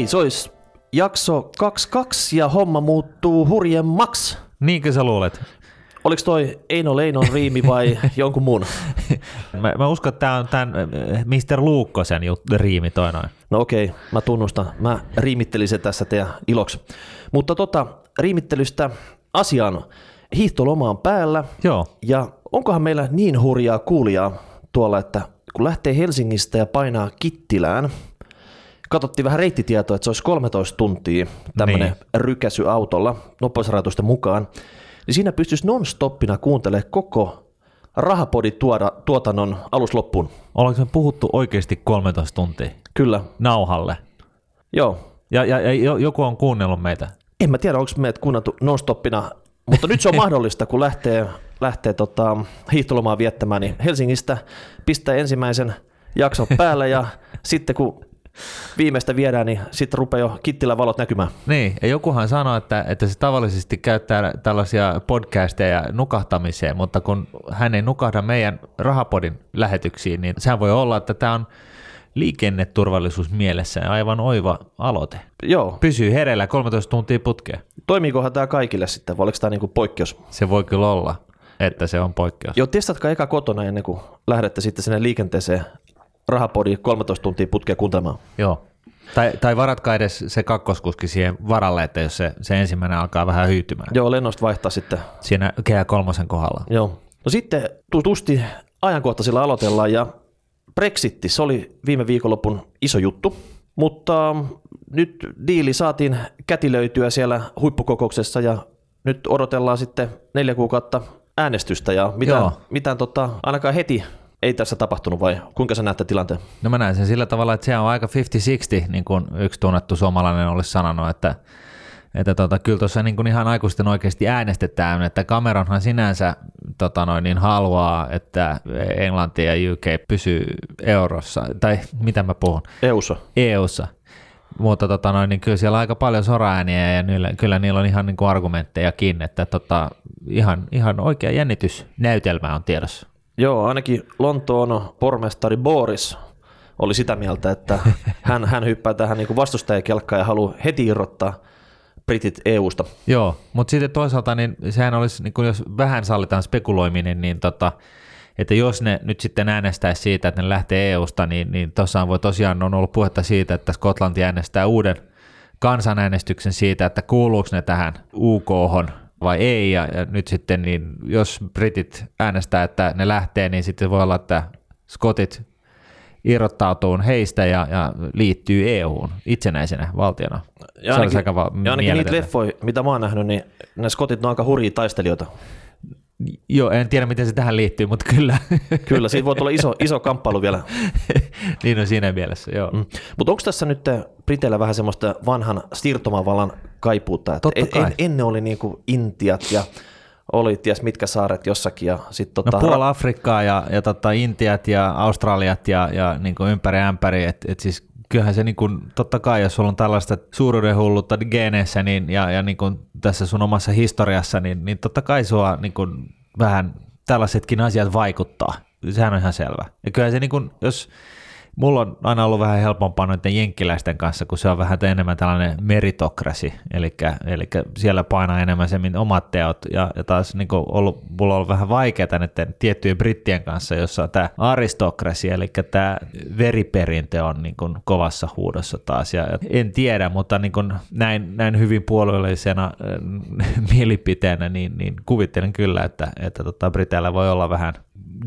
Hei, se olisi jakso 22 ja homma muuttuu hurjemmaksi. Niinkö sä luulet? Oliko toi Eino Leinon riimi vai jonkun muun? Mä, mä uskon, että tämä on tämän äh, Mr. Luukkosen jut, riimi toi noin. No okei, mä tunnustan. Mä riimittelin se tässä teidän iloksi. Mutta tota, riimittelystä asiaan. Hiihtoloma on päällä. Joo. Ja onkohan meillä niin hurjaa kuulijaa tuolla, että kun lähtee Helsingistä ja painaa Kittilään, katsottiin vähän reittitietoa, että se olisi 13 tuntia tämmöinen Niin. rykäsy autolla nopeusrajoitusten mukaan, niin siinä pystyisi non-stoppina kuuntelemaan koko rahapodin tuoda, tuotannon alus loppuun. Ollaanko me puhuttu oikeasti 13 tuntia Kyllä, nauhalle? joo. Ja, ja, ja jo- joku on kuunnellut meitä. En mä tiedä, onko meidät kuunneltu non-stoppina, mutta nyt se on mahdollista, kun lähtee, lähtee tota, hiihtolomaa viettämään, niin Helsingistä pistää ensimmäisen jakson päälle ja sitten kun viimeistä viedään, niin sitten rupeaa jo Kittilän valot näkymään. Niin, ja jokuhan sanoi, että, että se tavallisesti käyttää tällaisia podcasteja nukahtamiseen, mutta kun hän ei nukahda meidän rahapodin lähetyksiin, niin sehän voi olla, että tämä on liikenneturvallisuus mielessä aivan oiva aloite. Joo, Pysyy hereillä 13 tuntia putkeen. toimiikohan tämä kaikille sitten, vai oliko tämä niinku poikkeus? Se voi kyllä olla, että se on poikkeus. Joo, testatkaa eka kotona ennen kuin lähdette sitten sinne liikenteeseen rahapodi 13 tuntia putkea kuuntelemaan. Joo. Tai, tai varatkaa edes se kakkoskuski siihen varalle, että jos se, se ensimmäinen alkaa vähän hyytymään. Joo, lennosta vaihtaa sitten. Siinä kehä kolmosen kohdalla. Joo. No sitten tutusti ajankohtaisilla aloitellaan ja Brexitti, se oli viime viikonlopun iso juttu, mutta nyt diili saatiin kätilöityä siellä huippukokouksessa ja nyt odotellaan sitten neljä kuukautta äänestystä ja mitään, Joo. mitään tota, ainakaan heti ei tässä tapahtunut vai kuinka sä näette tilanteen? No mä näen sen sillä tavalla, että se on aika 50-60, niin kuin yksi tunnettu suomalainen olisi sanonut, että, että tota, kyllä tuossa niin kuin ihan aikuisten oikeasti äänestetään, että Cameronhan sinänsä tota noin, niin haluaa, että Englanti ja UK pysyy eurossa, tai mitä mä puhun, EUssa. EUssa. Mutta tota noin, niin kyllä siellä on aika paljon soraääniä ja niillä, kyllä niillä on ihan niin kuin argumenttejakin, että tota, ihan, ihan oikea jännitysnäytelmä on tiedossa. Joo, ainakin Lontoon pormestari Boris oli sitä mieltä, että hän, hän hyppää tähän niin vastustajakelkkaan ja haluaa heti irrottaa britit EUsta. Joo, mutta sitten toisaalta niin sehän olisi, niin kun jos vähän sallitaan spekuloiminen, niin tota, että jos ne nyt sitten äänestäisi siitä, että ne lähtee EUsta, niin, niin tuossaan voi tosiaan on ollut puhetta siitä, että Skotlanti äänestää uuden kansanäänestyksen siitä, että kuuluuko ne tähän uk vai ei, ja, ja nyt sitten niin jos britit äänestää, että ne lähtee, niin sitten voi olla, että skotit irrottautuu heistä ja, ja liittyy EU:hun itsenäisenä valtiona. Ja Se ainakin, aika va- ja ainakin niitä leffoja, mitä mä oon nähnyt, niin ne skotit ne on aika hurjia taistelijoita. Joo, en tiedä miten se tähän liittyy, mutta kyllä. Kyllä, siitä voi tulla iso, iso kamppailu vielä. niin on siinä mielessä, joo. Mm. Mutta onko tässä nyt Briteillä vähän semmoista vanhan siirtomavallan kaipuutta? Että Totta kai. en, ennen oli niinku Intiat ja oli ties mitkä saaret jossakin ja No tota, puol Afrikkaa ja, ja tota Intiat ja Australiat ja, ja niin kuin ympäri ämpäri, että et siis kyllähän se niin kuin, totta kai, jos sulla on tällaista suuruudenhullutta geneissä niin, ja, ja niin kuin tässä sun omassa historiassa, niin, niin totta kai sua niin kuin vähän tällaisetkin asiat vaikuttaa. Sehän on ihan selvä. Ja kyllä se niin kuin, jos Mulla on aina ollut vähän helpompaa noiden jenkkiläisten kanssa, kun se on vähän enemmän tällainen meritokrasi, eli, eli siellä painaa enemmän se omat teot, ja, ja taas niin ollut, mulla on ollut vähän vaikeaa näiden tiettyjen brittien kanssa, jossa on tämä aristokrasi, eli tämä veriperintö on niin kuin kovassa huudossa taas, ja en tiedä, mutta niin kuin näin, näin hyvin puolueellisena äh, mielipiteenä, niin, niin kuvittelen kyllä, että, että tota, Briteillä voi olla vähän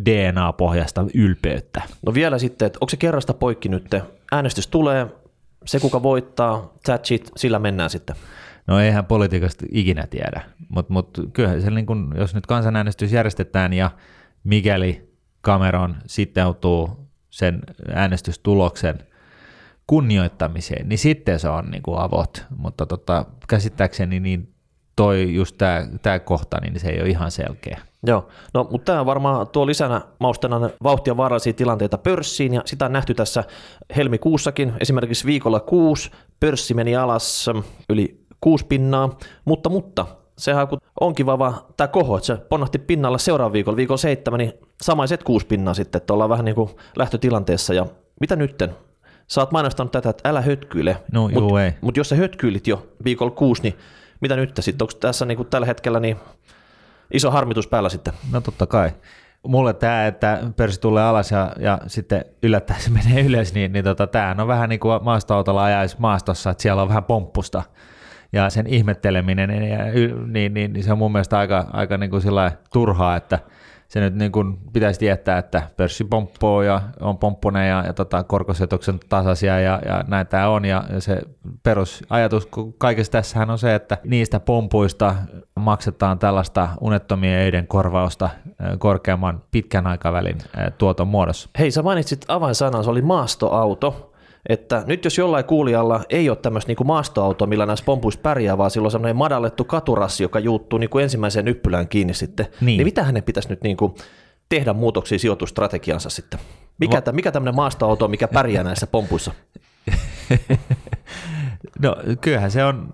DNA-pohjasta ylpeyttä. No vielä sitten, että onko se kerrasta poikki nyt? Äänestys tulee, se kuka voittaa, that shit, sillä mennään sitten. No eihän politiikasta ikinä tiedä, mutta mut, kyllähän se, niin kun, jos nyt kansanäänestys järjestetään ja mikäli Cameron sitoutuu sen äänestystuloksen kunnioittamiseen, niin sitten se on niin kuin avot, mutta tota, käsittääkseni niin toi just tämä tää kohta, niin se ei ole ihan selkeä. Joo, no mutta tämä varmaan tuo lisänä maustena vauhtia vaarallisia tilanteita pörssiin ja sitä on nähty tässä helmikuussakin. Esimerkiksi viikolla kuusi pörssi meni alas yli kuusi pinnaa, mutta, mutta sehän kun on kiva vaan tämä koho, että se ponnahti pinnalla seuraavan viikolla, viikolla seitsemän, niin samaiset kuusi pinnaa sitten, että ollaan vähän niin kuin lähtötilanteessa ja mitä nytten? sä oot mainostanut tätä, että älä hötkyile. No. Mutta jos sä hötkyilit jo viikolla kuusi, niin mitä nyt sitten? Onko tässä niinku tällä hetkellä niin iso harmitus päällä sitten? No totta kai. Mulle tämä, että pörssi tulee alas ja, ja sitten yllättäen se menee ylös, niin, niin tota, tämähän on vähän niin kuin maastoautolla ajaisi maastossa, että siellä on vähän pomppusta ja sen ihmetteleminen, niin, niin, niin, niin se on mun mielestä aika, aika niin kuin turhaa, että – se nyt niin kuin pitäisi tietää, että pörssi pomppoo ja on pomppunen ja, ja tota, korkosijoituksen tasaisia ja, ja näin tämä on. Ja, ja se perusajatus kaikessa tässähän on se, että niistä pompuista maksetaan tällaista unettomien eiden korvausta korkeamman pitkän aikavälin tuoton muodossa. Hei, sä mainitsit avainsanan, se oli maastoauto että nyt jos jollain kuulijalla ei ole tämmöistä niin maastoautoa, millä näissä pompuissa pärjää, vaan sillä on semmoinen madallettu katurassi, joka juuttuu niin kuin ensimmäiseen yppylään kiinni sitten, niin, niin mitä hänen pitäisi nyt niin kuin tehdä muutoksia sijoitustrategiansa sitten? Mikä, Va- mikä tämmöinen maastoauto, mikä pärjää näissä pompuissa? No kyllähän se on,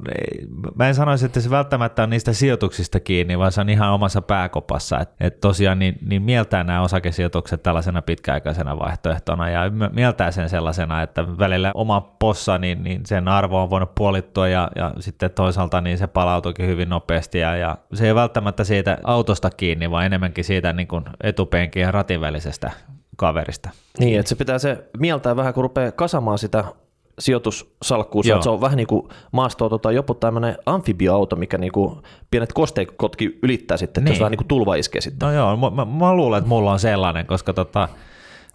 mä en sanoisi, että se välttämättä on niistä sijoituksista kiinni, vaan se on ihan omassa pääkopassa. Että et tosiaan niin, niin mieltää nämä osakesijoitukset tällaisena pitkäaikaisena vaihtoehtona ja mieltää sen sellaisena, että välillä oma possa, niin, niin sen arvo on voinut puolittua ja, ja sitten toisaalta niin se palautuikin hyvin nopeasti ja, ja se ei välttämättä siitä autosta kiinni, vaan enemmänkin siitä niin kuin etupenkin ja ratin välisestä kaverista. Niin, että se pitää se mieltää vähän, kun rupeaa kasamaan sitä sijoitussalkkuun, että se on vähän niin kuin maastoauto tai jopa tämmöinen amfibioauto, mikä niin kuin pienet kosteikotkin ylittää sitten, niin. jos vähän niin kuin tulva iskee sitten. No joo, mä, mä, mä luulen, että mulla on sellainen, koska tota,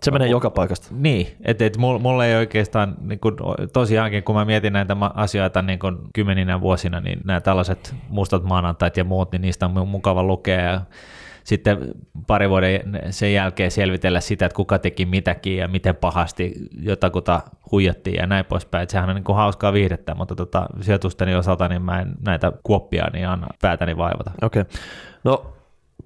se menee joka paikasta. Niin, että et mulla ei oikeastaan, niin kun, tosiaankin kun mä mietin näitä asioita niin kun kymmeninä vuosina, niin nämä tällaiset mustat maanantait ja muut, niin niistä on mukava lukea ja sitten pari vuoden sen jälkeen selvitellä sitä, että kuka teki mitäkin ja miten pahasti jotakuta huijattiin ja näin poispäin. Sehän on niin kuin hauskaa viihdettä, mutta tota, sijoitusteni osalta niin mä en näitä kuoppia niin anna päätäni vaivata. Okei. Okay. No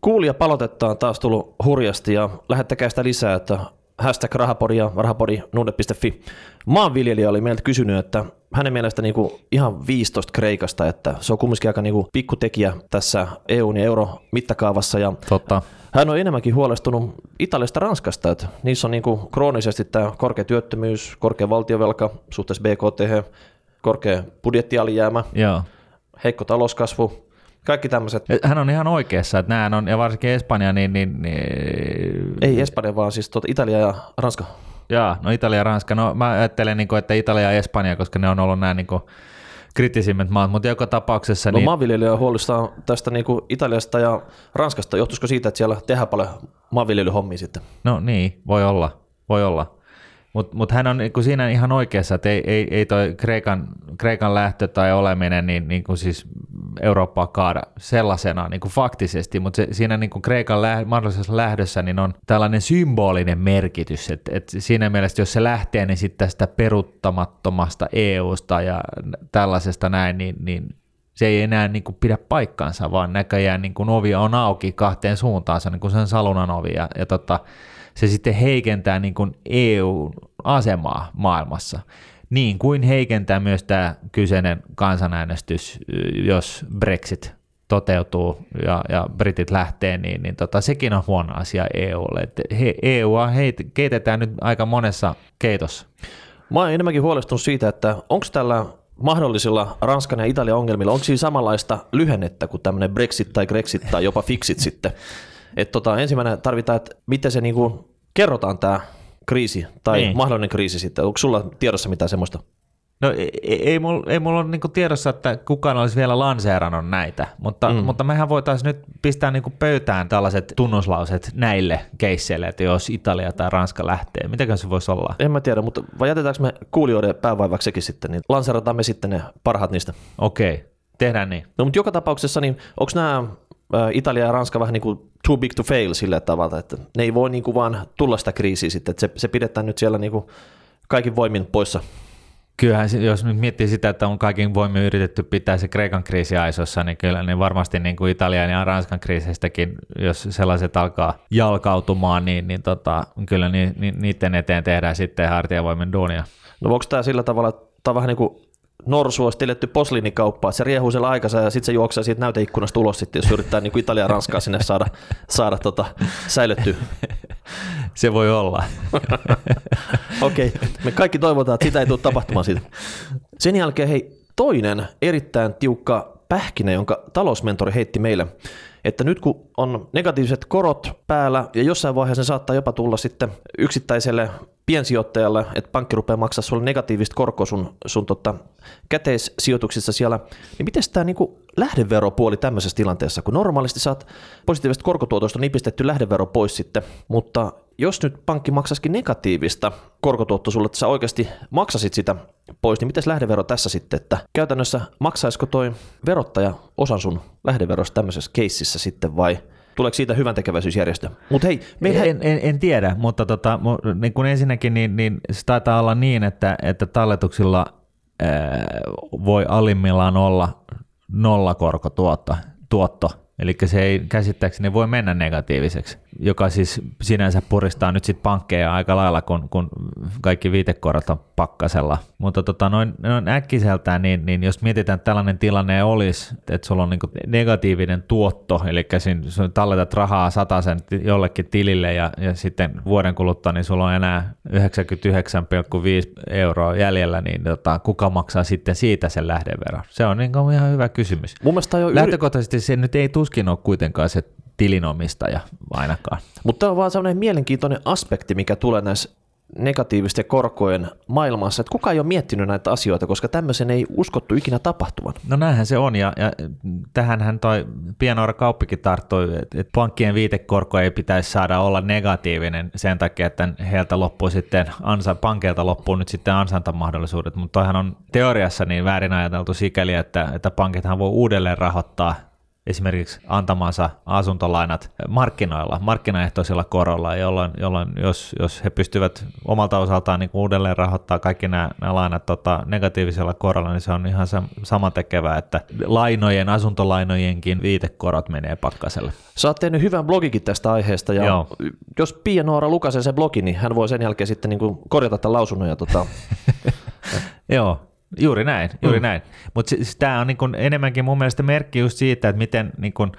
kuulija palotetta on taas tullut hurjasti ja lähettäkää sitä lisää, että hashtag rahapori ja rahapori.nuude.fi. Maanviljelijä oli meiltä kysynyt, että hänen mielestä niin kuin ihan 15 Kreikasta, että se on kumminkin aika niin kuin pikkutekijä tässä EUn ja euro mittakaavassa. Ja Totta. Hän on enemmänkin huolestunut Italiasta Ranskasta, että niissä on niin kuin kroonisesti tämä korkea työttömyys, korkea valtiovelka suhteessa BKT, korkea budjettialijäämä, Joo. heikko talouskasvu, kaikki tämmöiset. Hän on ihan oikeassa, että nämä on, ja varsinkin Espanja, niin... niin, niin... Ei Espanja, vaan siis tuota Italia ja Ranska. Jaa, no Italia ja Ranska. No mä ajattelen, niin kuin, että Italia ja Espanja, koska ne on ollut nämä niin kuin, kritisimmät maat, mutta joka tapauksessa... No niin... maanviljelijä huolestaan tästä niin kuin Italiasta ja Ranskasta. Johtuisiko siitä, että siellä tehdään paljon maanviljelyhommia sitten? No niin, voi olla, voi olla. Mutta mut hän on niin siinä ihan oikeassa, että ei, ei, ei toi Kreikan, Kreikan lähtö tai oleminen niin, niin kuin siis Eurooppaa kaada sellaisena niin kuin faktisesti, mutta siinä niin kuin Kreikan läh, mahdollisessa lähdössä niin on tällainen symbolinen merkitys, että, että siinä mielessä jos se lähtee, niin sitten tästä peruttamattomasta EUsta ja tällaisesta näin, niin, niin se ei enää niin kuin pidä paikkaansa, vaan näköjään niin kuin ovi on auki kahteen suuntaan, se on niin kuin sen salunan ovi ja, ja tota, se sitten heikentää niin kuin EU-asemaa maailmassa. Niin kuin heikentää myös tämä kyseinen kansanäänestys, jos Brexit toteutuu ja, ja britit lähtee, niin, niin tota, sekin on huono asia EUlle. Et he, EUa heit, keitetään nyt aika monessa keitossa. Mä oon enemmänkin huolestunut siitä, että onko tällä mahdollisilla Ranskan ja Italian ongelmilla, onko siinä samanlaista lyhennettä kuin tämmöinen Brexit tai Grexit tai jopa Fixit sitten? Et tota, ensimmäinen tarvitaan, että miten se niinku kerrotaan tämä kriisi tai niin. mahdollinen kriisi sitten. Onko sulla tiedossa mitään semmoista? No ei, ei, mulla, ei mulla ole niinku tiedossa, että kukaan olisi vielä lanseerannut näitä, mutta, mm. mutta mehän voitaisiin nyt pistää niinku pöytään tällaiset tunnuslauset näille keisseille, että jos Italia tai Ranska lähtee. Mitäkö se voisi olla? En mä tiedä, mutta vai jätetäänkö me kuulijoiden päävaivaksekin sitten, niin lanseerataan me sitten ne parhaat niistä. Okei, okay. tehdään niin. No mutta joka tapauksessa, niin onko nämä Italia ja Ranska vähän niin kuin too big to fail sillä tavalla, että ne ei voi niin kuin vaan tulla sitä kriisiä sitten, että se, se pidetään nyt siellä niin kuin kaikin voimin poissa. Kyllähän jos nyt miettii sitä, että on kaikin voimin yritetty pitää se Kreikan kriisi aisossa, niin kyllä niin varmasti niin kuin Italian ja Ranskan kriiseistäkin, jos sellaiset alkaa jalkautumaan, niin, niin tota, kyllä ni, ni, niiden eteen tehdään sitten hartiavoimen duunia. No onko tämä sillä tavalla, että tämä on vähän niin kuin norsu olisi tiletty posliinikauppaa, se riehuu siellä aikansa ja sitten se juoksee siitä näyteikkunasta ulos sitten, jos yrittää niin kuin Italia ja Ranskaa sinne saada, saada tota, säilyttyä. Se voi olla. Okei, okay. me kaikki toivotaan, että sitä ei tule tapahtumaan siitä. Sen jälkeen hei, toinen erittäin tiukka pähkinä, jonka talousmentori heitti meille, että nyt kun on negatiiviset korot päällä ja jossain vaiheessa ne saattaa jopa tulla sitten yksittäiselle piensijoittajalle, että pankki rupeaa maksaa sulle negatiivista korkoa sun, sun tota, käteissijoituksissa siellä, niin miten tämä niinku lähdeveropuoli tämmöisessä tilanteessa, kun normaalisti saat positiivisesta korkotuotosta nipistetty lähdevero pois sitten, mutta jos nyt pankki maksaisikin negatiivista korkotuottoa sulle, että sä oikeasti maksasit sitä pois, niin miten lähdevero tässä sitten, että käytännössä maksaisiko toi verottaja osan sun lähdeverosta tämmöisessä keississä sitten vai Tuleeko siitä hyvän tekeväisyysjärjestö? Mut hei, meidän... en, en, en, tiedä, mutta tota, niin kun ensinnäkin niin, niin se taitaa olla niin, että, että talletuksilla ää, voi alimmillaan olla nollakorkotuotto, tuotto, eli se ei käsittääkseni voi mennä negatiiviseksi joka siis sinänsä puristaa nyt sitten pankkeja aika lailla, kun, kun kaikki viitekorot on pakkasella. Mutta tota, noin, noin äkkiseltään, niin, niin jos mietitään, että tällainen tilanne olisi, että sulla on niin negatiivinen tuotto, eli siinä talletat rahaa sen jollekin tilille ja, ja sitten vuoden kuluttua niin sulla on enää 99,5 euroa jäljellä, niin tota, kuka maksaa sitten siitä sen lähdeveron? Se on niin ihan hyvä kysymys. Mun Lähtökohtaisesti se nyt ei tuskin ole kuitenkaan se tilinomistaja ainakaan. Mutta tämä on vaan sellainen mielenkiintoinen aspekti, mikä tulee näissä negatiivisten korkojen maailmassa, että kukaan ei ole miettinyt näitä asioita, koska tämmöisen ei uskottu ikinä tapahtuvan. No näinhän se on, ja, ja tähänhän toi pienoora kauppikin tarttui, että, että pankkien viitekorko ei pitäisi saada olla negatiivinen sen takia, että heiltä loppuu sitten, ansa, pankeilta loppuu nyt sitten ansantamahdollisuudet, mutta toihan on teoriassa niin väärin ajateltu sikäli, että, että pankithan voi uudelleen rahoittaa esimerkiksi antamansa asuntolainat markkinoilla, markkinaehtoisilla korolla, jolloin, jolloin jos, jos he pystyvät omalta osaltaan niin uudelleen rahoittaa kaikki nämä, nämä lainat tota, negatiivisella korolla, niin se on ihan sama tekevää, että lainojen, asuntolainojenkin viitekorot menee pakkaselle. Sä oot tehnyt hyvän blogikin tästä aiheesta, ja Joo. jos Pia Noora lukasen sen blogin, niin hän voi sen jälkeen sitten niin korjata tämän lausunnon. Ja tota... Joo, Juuri näin, juuri mm. näin. Mutta siis tämä on niin kun enemmänkin mun mielestä merkki just siitä, että miten niin kun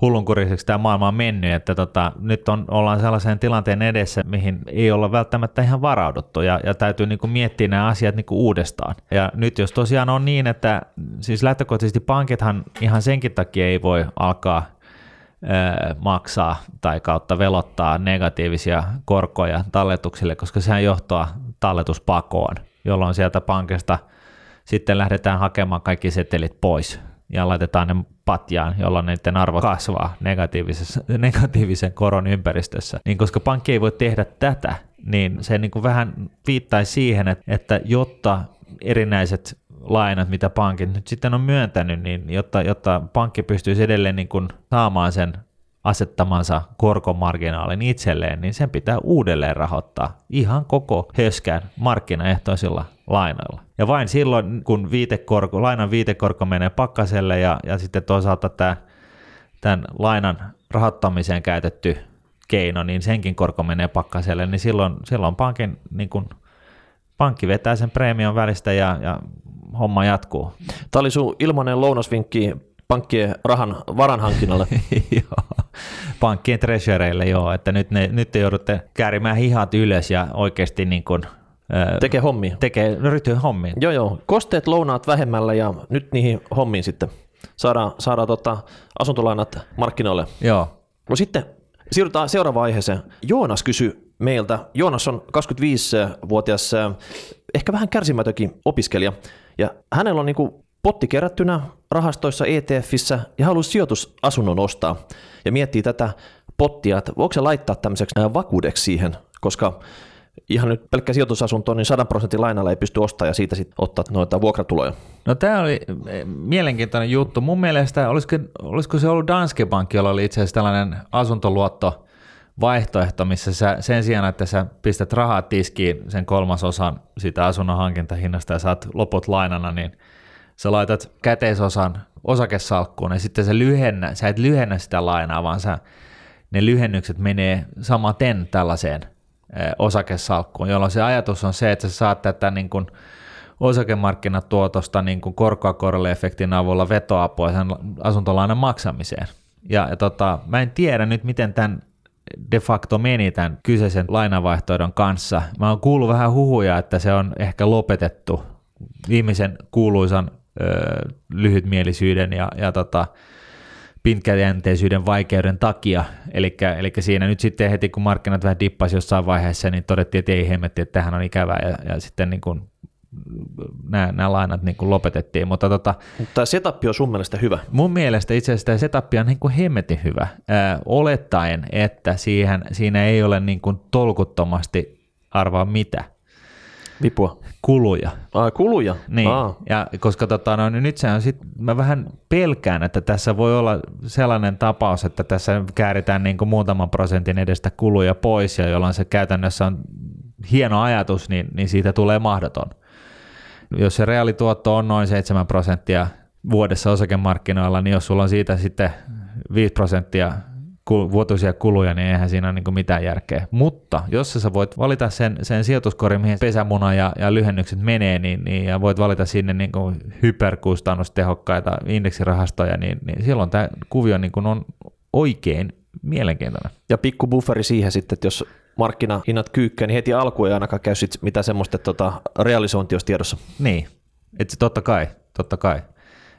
hullunkuriseksi tämä maailma on mennyt, että tota, nyt on, ollaan sellaisen tilanteen edessä, mihin ei olla välttämättä ihan varauduttu ja, ja täytyy niin kuin miettiä nämä asiat niin kuin uudestaan. Ja nyt jos tosiaan on niin, että siis lähtökohtaisesti pankithan ihan senkin takia ei voi alkaa maksaa tai kautta velottaa negatiivisia korkoja talletuksille, koska sehän johtaa talletuspakoon, jolloin sieltä pankista – sitten lähdetään hakemaan kaikki setelit pois ja laitetaan ne patjaan, jolloin niiden arvo kasvaa negatiivisen koron ympäristössä. Niin koska pankki ei voi tehdä tätä, niin se niin kuin vähän viittaisi siihen, että, että jotta erinäiset lainat, mitä pankit nyt sitten on myöntänyt, niin jotta, jotta pankki pystyisi edelleen niin kuin saamaan sen asettamansa korkomarginaalin itselleen, niin sen pitää uudelleen rahoittaa ihan koko höskään markkinaehtoisilla lainoilla. Ja vain silloin, kun viitekorko, lainan viitekorko menee pakkaselle ja, ja sitten toisaalta tämä, tämän lainan rahoittamiseen käytetty keino, niin senkin korko menee pakkaselle, niin silloin, silloin pankin, niin kun, pankki vetää sen preemion välistä ja, ja homma jatkuu. Tämä oli sun ilmainen lounasvinkki pankkien rahan varanhankinnalle. joo, pankkien treasureille joo, että nyt, ne, nyt te joudutte käärimään hihat ylös ja oikeasti niin kuin, tekee hommia. Tekee, ryhtyy hommiin. Joo, joo. Kosteet lounaat vähemmällä ja nyt niihin hommiin sitten saadaan, saadaan tota asuntolainat markkinoille. Joo. No sitten siirrytään seuraavaan aiheeseen. Joonas kysyi meiltä. Joonas on 25-vuotias, ehkä vähän kärsimätökin opiskelija. Ja hänellä on niinku potti kerättynä rahastoissa ETFissä ja haluaa sijoitusasunnon ostaa ja miettii tätä pottia, että voiko se laittaa tämmöiseksi vakuudeksi siihen, koska ihan nyt pelkkä sijoitusasunto, niin 100 prosentin lainalla ei pysty ostamaan ja siitä sitten ottaa noita vuokratuloja. No tämä oli eh, mielenkiintoinen juttu. Mun mielestä, olisiko, olisiko se ollut Danske Bank, jolla oli itse asiassa tällainen asuntoluotto vaihtoehto, missä sä, sen sijaan, että sä pistät rahaa tiskiin sen kolmasosan siitä asunnon hankintahinnasta ja saat loput lainana, niin sä laitat käteisosan osakesalkkuun ja sitten sä, lyhennä, sä et lyhennä sitä lainaa, vaan sä, ne lyhennykset menee samaten tällaiseen osakesalkkuun, jolloin se ajatus on se, että sä saat tätä niin kuin osakemarkkinatuotosta niin kuin korkoa efektin avulla vetoapua sen asuntolainan maksamiseen. Ja, ja tota, mä en tiedä nyt, miten tämän de facto meni tämän kyseisen lainavaihtoehdon kanssa. Mä oon kuullut vähän huhuja, että se on ehkä lopetettu viimeisen kuuluisan ö, lyhytmielisyyden ja, ja tota, pitkäjänteisyyden vaikeuden takia. Eli siinä nyt sitten heti kun markkinat vähän dippasi jossain vaiheessa, niin todettiin, että ei hemmetti, että tähän on ikävää ja, ja sitten niin kuin nämä, nämä lainat niin kuin lopetettiin. Mutta tota, tämä setup on sun mielestä hyvä? Mun mielestä itse asiassa tämä setup on niin kuin hemmetin hyvä, äh, olettaen, että siihen, siinä ei ole niin kuin tolkuttomasti arvaa mitä. Vipua. Kuluja. Ai, kuluja? Niin, Aa. ja koska tota, no, niin nyt se on sit, mä vähän pelkään, että tässä voi olla sellainen tapaus, että tässä kääritään niin kuin muutaman prosentin edestä kuluja pois, ja jolloin se käytännössä on hieno ajatus, niin, niin siitä tulee mahdoton. Jos se reaalituotto on noin 7 prosenttia vuodessa osakemarkkinoilla, niin jos sulla on siitä sitten 5 prosenttia vuotuisia kuluja, niin eihän siinä ole niin mitään järkeä. Mutta jos sä voit valita sen, sen sijoituskorin, mihin pesämuna ja, ja lyhennykset menee, niin, niin, ja voit valita sinne niin kuin hyperkustannustehokkaita indeksirahastoja, niin, niin silloin tämä kuvio niin kuin on oikein mielenkiintoinen. Ja pikku bufferi siihen sitten, että jos markkinahinnat kyykkää, niin heti alkuun ei ainakaan käy sit mitä semmoista tota, realisointi olisi tiedossa. Niin, että totta kai, totta kai.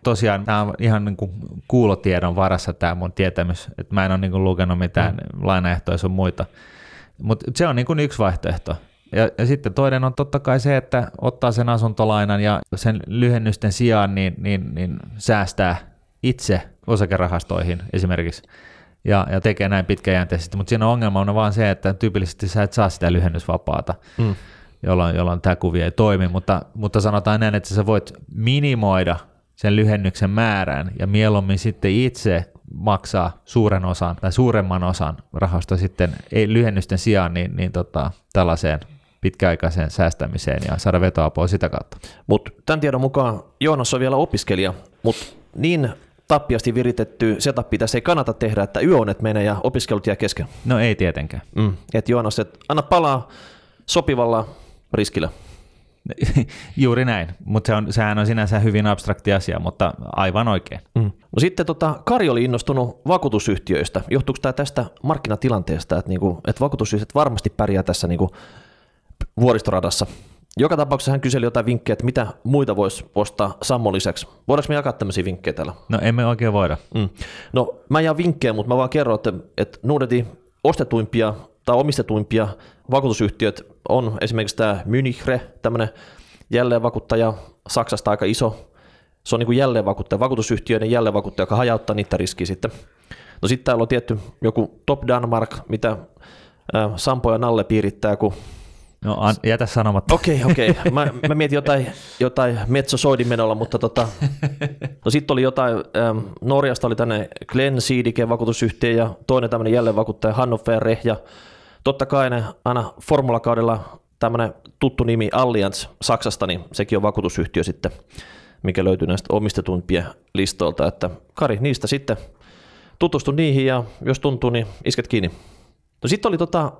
Tosiaan tämä on ihan niin kuin kuulotiedon varassa tämä mun tietämys, että mä en ole niin kuin lukenut mitään mm. lainaehtoja sun muita. Mutta se on niin kuin yksi vaihtoehto. Ja, ja sitten toinen on totta kai se, että ottaa sen asuntolainan ja sen lyhennysten sijaan niin, niin, niin säästää itse osakerahastoihin esimerkiksi ja, ja tekee näin pitkäjänteisesti, mutta siinä on ongelma on vaan se, että tyypillisesti sä et saa sitä lyhennysvapaata, mm. jolloin, jolloin tämä kuvio ei toimi, mutta, mutta sanotaan näin, että sä voit minimoida sen lyhennyksen määrän ja mieluummin sitten itse maksaa suuren osan tai suuremman osan rahasta sitten ei lyhennysten sijaan niin, niin tota, tällaiseen pitkäaikaiseen säästämiseen ja saada vetoapua sitä kautta. Mutta tämän tiedon mukaan Joonas on vielä opiskelija, mutta niin tappiasti viritetty setup tässä ei kannata tehdä, että yöunet menee ja opiskelut jää kesken. No ei tietenkään. Mm. Et Joonas, et anna palaa sopivalla riskillä. Juuri näin, mutta se on, sehän on sinänsä hyvin abstrakti asia, mutta aivan oikein. Mm. No sitten tota, Kari oli innostunut vakuutusyhtiöistä. Johtuuko tämä tästä markkinatilanteesta, että, niinku, että vakuutusyhtiöt varmasti pärjää tässä niinku vuoristoradassa? Joka tapauksessa hän kyseli jotain vinkkejä, että mitä muita voisi ostaa Sammon lisäksi. Voidaanko me jakaa tämmöisiä vinkkejä täällä? No emme oikein voida. Mm. No mä jaan vinkkejä, mutta mä vaan kerron, että, että Nordetin ostetuimpia tai omistetuimpia vakuutusyhtiöt on esimerkiksi tämä Münchre, tämmöinen jälleenvakuuttaja, Saksasta aika iso. Se on niin kuin jälleenvakuuttaja, vakuutusyhtiöiden jälleenvakuuttaja, joka hajauttaa niitä riskiä sitten. No sitten täällä on tietty joku Top Danmark, mitä Sampo ja Nalle piirittää, kun No an, jätä sanomatta. Okei, okay, okei. Okay. Mä, mä mietin jotain, jotain Metso menolla, mutta tota, no sitten oli jotain, ähm, Norjasta oli tänne Glenn Siidike vakuutusyhtiö ja toinen tämmöinen jälleenvakuuttaja Hannover ja totta kai ne aina formulakaudella tämmöinen tuttu nimi Allianz Saksasta, niin sekin on vakuutusyhtiö sitten, mikä löytyy näistä omistetuimpia listoilta, että Kari, niistä sitten tutustu niihin ja jos tuntuu, niin isket kiinni. No sitten oli tota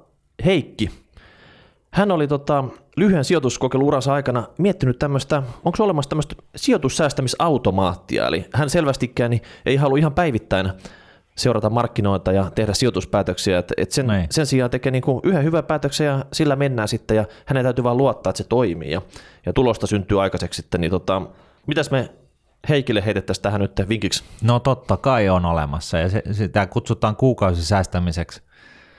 Heikki, hän oli tota, lyhyen sijoituskokeiluuransa aikana miettinyt tämmöistä, onko olemassa tämmöistä sijoitussäästämisautomaattia, eli hän selvästikään niin ei halua ihan päivittäin seurata markkinoita ja tehdä sijoituspäätöksiä, että et sen, sen sijaan tekee niin yhden hyvän päätöksen ja sillä mennään sitten ja hänen täytyy vain luottaa, että se toimii. Ja, ja tulosta syntyy aikaiseksi sitten, niin tota, mitäs me Heikille heitettäisiin tähän nyt vinkiksi? No totta kai on olemassa ja se, sitä kutsutaan kuukausisäästämiseksi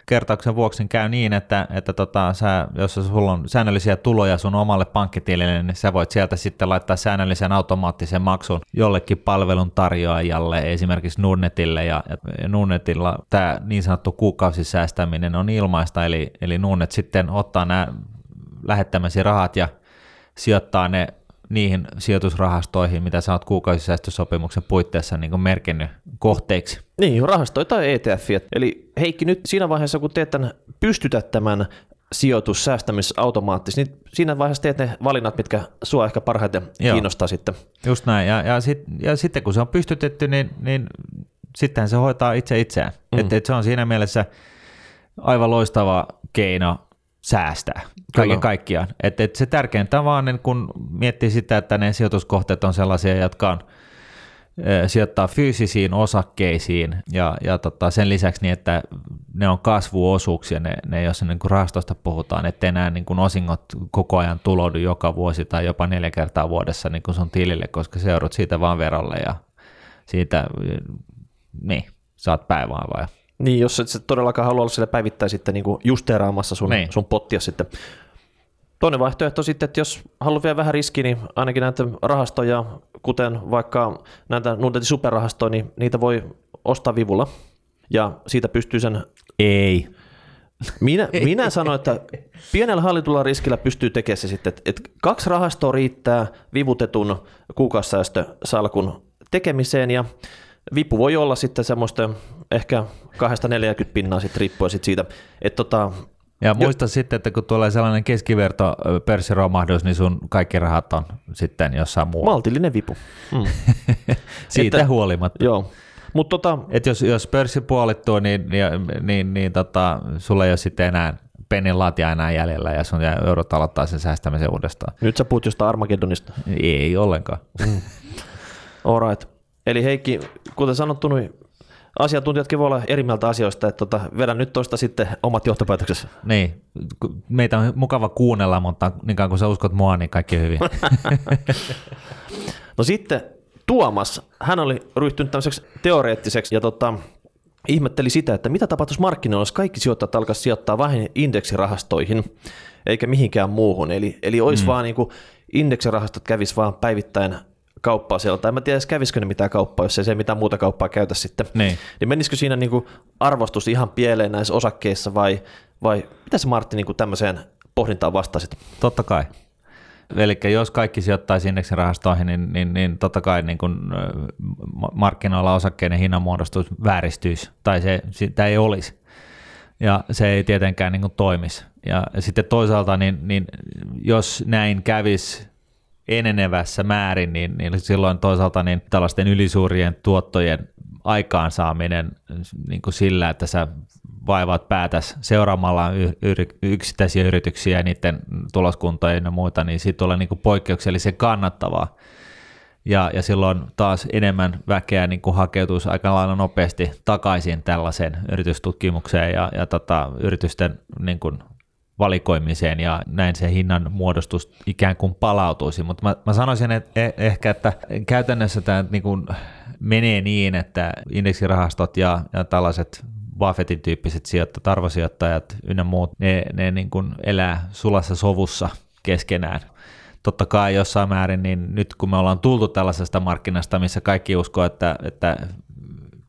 kertauksen vuoksi käy niin, että, että tota, sä, jos sulla on säännöllisiä tuloja sun omalle pankkitilille, niin sä voit sieltä sitten laittaa säännöllisen automaattisen maksun jollekin palvelun tarjoajalle, esimerkiksi Nordnetille, ja, ja Nordnetilla tämä niin sanottu kuukausisäästäminen on ilmaista, eli, eli Nordnet sitten ottaa nämä lähettämäsi rahat ja sijoittaa ne niihin sijoitusrahastoihin, mitä sä oot kuukausisäästösopimuksen puitteissa niin merkinnyt kohteiksi. Niin, rahastoja tai ETF. Eli Heikki, nyt siinä vaiheessa, kun teet tämän, pystytät tämän sijoitussäästämisautomaattisesti, niin siinä vaiheessa teet ne valinnat, mitkä sua ehkä parhaiten Joo. kiinnostaa sitten. Just näin, ja, ja, sit, ja sitten kun se on pystytetty, niin, niin sittenhän se hoitaa itse itseään. Mm. Et, et se on siinä mielessä aivan loistava keino säästää kaiken Kyllä. kaikkiaan. Et, et se tärkeintä vaan, niin kun miettii sitä, että ne sijoituskohteet on sellaisia, jotka on sijoittaa fyysisiin osakkeisiin ja, ja tota, sen lisäksi niin, että ne on kasvuosuuksia, ne, ne jos niin kuin rahastosta puhutaan, että enää niin kuin osingot koko ajan tuloudu joka vuosi tai jopa neljä kertaa vuodessa niin kuin sun tilille, koska seurut siitä vaan verolle ja siitä, niin, saat päivää vai. Niin, jos et todellakaan halua olla sille päivittäin sitten niin justeeraamassa sun, niin. sun pottia sitten. Toinen vaihtoehto sitten, että jos haluat vielä vähän riski, niin ainakin näitä rahastoja, kuten vaikka näitä Nordetin superrahastoja, niin niitä voi ostaa vivulla. Ja siitä pystyy sen... Ei. Minä, minä sanoin, että pienellä hallitulla riskillä pystyy tekemään se sitten, että, että kaksi rahastoa riittää vivutetun kuukausisäästösalkun tekemiseen ja vipu voi olla sitten semmoista ehkä 2-40 pinnaa sitten riippuen sitten siitä, että tota, ja muista jo. sitten, että kun tulee sellainen keskiverto pörssiromahdus, niin sun kaikki rahat on sitten jossain muualla. Maltillinen vipu. Mm. Siitä että, huolimatta. Joo. Mut tota, Et jos, jos pörssi puolittuu, niin, niin, niin, niin tota, sulla ei ole sitten enää pennin latia enää jäljellä ja sun eurot aloittaa sen säästämisen uudestaan. Nyt sä puhut jostain Armageddonista. Ei ollenkaan. Mm. All right. Eli Heikki, kuten sanottu, niin asiantuntijatkin voi olla eri mieltä asioista, että tota, vedän nyt tuosta sitten omat johtopäätöksessä. Niin, meitä on mukava kuunnella, mutta niin kun sä uskot mua, niin kaikki hyvin. no sitten Tuomas, hän oli ryhtynyt tämmöiseksi teoreettiseksi ja tota, ihmetteli sitä, että mitä tapahtuisi markkinoilla, jos kaikki sijoittajat alkaisivat sijoittaa vain indeksirahastoihin eikä mihinkään muuhun. Eli, eli olisi mm. vaan niin kuin indeksirahastot kävis vaan päivittäin kauppaa siellä, tai en tiedä edes kävisikö ne mitään kauppaa, jos ei se mitään muuta kauppaa käytä sitten. Niin, niin menisikö siinä niin kuin arvostus ihan pieleen näissä osakkeissa vai, vai mitä se Martti niin kuin tämmöiseen pohdintaan vastasit? Totta kai. Eli jos kaikki sijoittaisi indeksirahastoihin, niin, niin, niin totta kai niin kun markkinoilla osakkeiden hinnanmuodostus vääristyisi, tai se, sitä ei olisi. Ja se ei tietenkään niin toimisi. Ja sitten toisaalta, niin, niin jos näin kävisi enenevässä määrin, niin, niin silloin toisaalta niin tällaisten ylisuurien tuottojen aikaansaaminen niin kuin sillä, että sä vaivaat päätäs seuraamalla yksittäisiä yrityksiä ja niiden tuloskuntoja ja muita, niin siitä tulee niin poikkeuksellisen kannattavaa. Ja, ja silloin taas enemmän väkeä niin kuin hakeutuisi aika lailla nopeasti takaisin tällaiseen yritystutkimukseen ja, ja tota, yritysten niin kuin valikoimiseen ja näin se hinnan muodostus ikään kuin palautuisi. Mutta mä, mä sanoisin että eh, ehkä, että käytännössä tämä niin kuin menee niin, että indeksirahastot ja, ja tällaiset Buffettin tyyppiset sijoittajat, arvosijoittajat ynnä muut, ne, ne niin kuin elää sulassa sovussa keskenään. Totta kai jossain määrin, niin nyt kun me ollaan tultu tällaisesta markkinasta, missä kaikki uskoo, että, että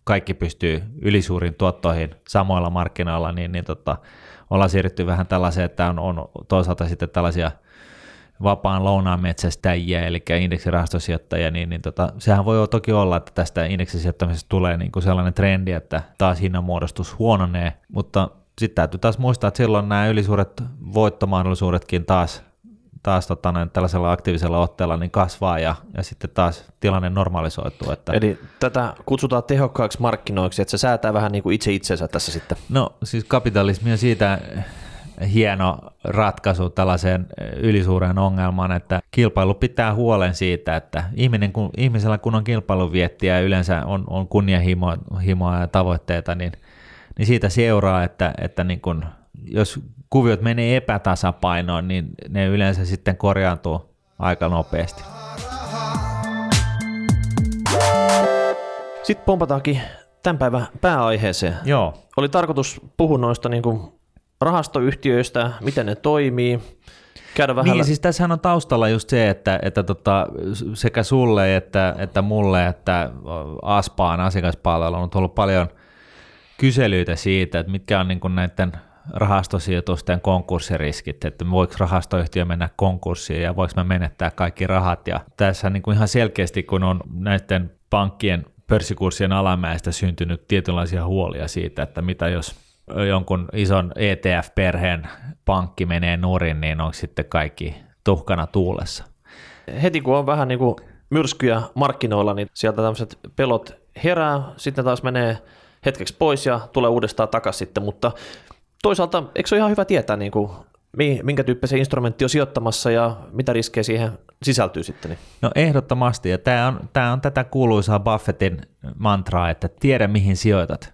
kaikki pystyy ylisuuriin tuottoihin samoilla markkinoilla, niin, niin tota, ollaan siirrytty vähän tällaiseen, että on, on toisaalta sitten tällaisia vapaan lounaan metsästäjiä, eli indeksirahastosijoittajia, niin, niin tota, sehän voi toki olla, että tästä indeksisijoittamisesta tulee niin kuin sellainen trendi, että taas hinnanmuodostus huononee, mutta sitten täytyy taas muistaa, että silloin nämä ylisuuret voittomahdollisuudetkin taas taas tota, näin, tällaisella aktiivisella otteella niin kasvaa ja, ja sitten taas tilanne normalisoituu. Että... Eli tätä kutsutaan tehokkaaksi markkinoiksi, että se säätää vähän niin kuin itse itsensä tässä sitten. No siis kapitalismi on siitä hieno ratkaisu tällaiseen ylisuureen ongelmaan, että kilpailu pitää huolen siitä, että ihminen, kun, ihmisellä kun on kilpailuviettiä ja yleensä on, on kunnianhimoa ja tavoitteita, niin, niin siitä seuraa, että, että niin kun, jos kuviot menee epätasapainoon, niin ne yleensä sitten korjaantuu aika nopeasti. Sitten pompataankin tämän päivän pääaiheeseen. Joo. Oli tarkoitus puhua noista niin kuin rahastoyhtiöistä, miten ne toimii, käydä vähän... Niin, siis tässähän on taustalla just se, että, että tota, sekä sulle että, että mulle, että Aspaan asiakaspalvelu on tullut paljon kyselyitä siitä, että mitkä on niin kuin näiden rahastosijoitusten konkurssiriskit, että voiko rahastoyhtiö mennä konkurssiin ja voiko me menettää kaikki rahat. Ja tässä niin kuin ihan selkeästi, kun on näiden pankkien pörssikurssien alamäestä syntynyt tietynlaisia huolia siitä, että mitä jos jonkun ison ETF-perheen pankki menee nurin, niin onko sitten kaikki tuhkana tuulessa? Heti kun on vähän niin kuin myrskyjä markkinoilla, niin sieltä tämmöiset pelot herää, sitten taas menee hetkeksi pois ja tulee uudestaan takaisin sitten, mutta toisaalta eikö se ole ihan hyvä tietää, niin kuin, minkä tyyppisen instrumentti on sijoittamassa ja mitä riskejä siihen sisältyy sitten? Niin? No ehdottomasti, ja tämä on, tämä on tätä kuuluisaa Buffettin mantraa, että tiedä mihin sijoitat.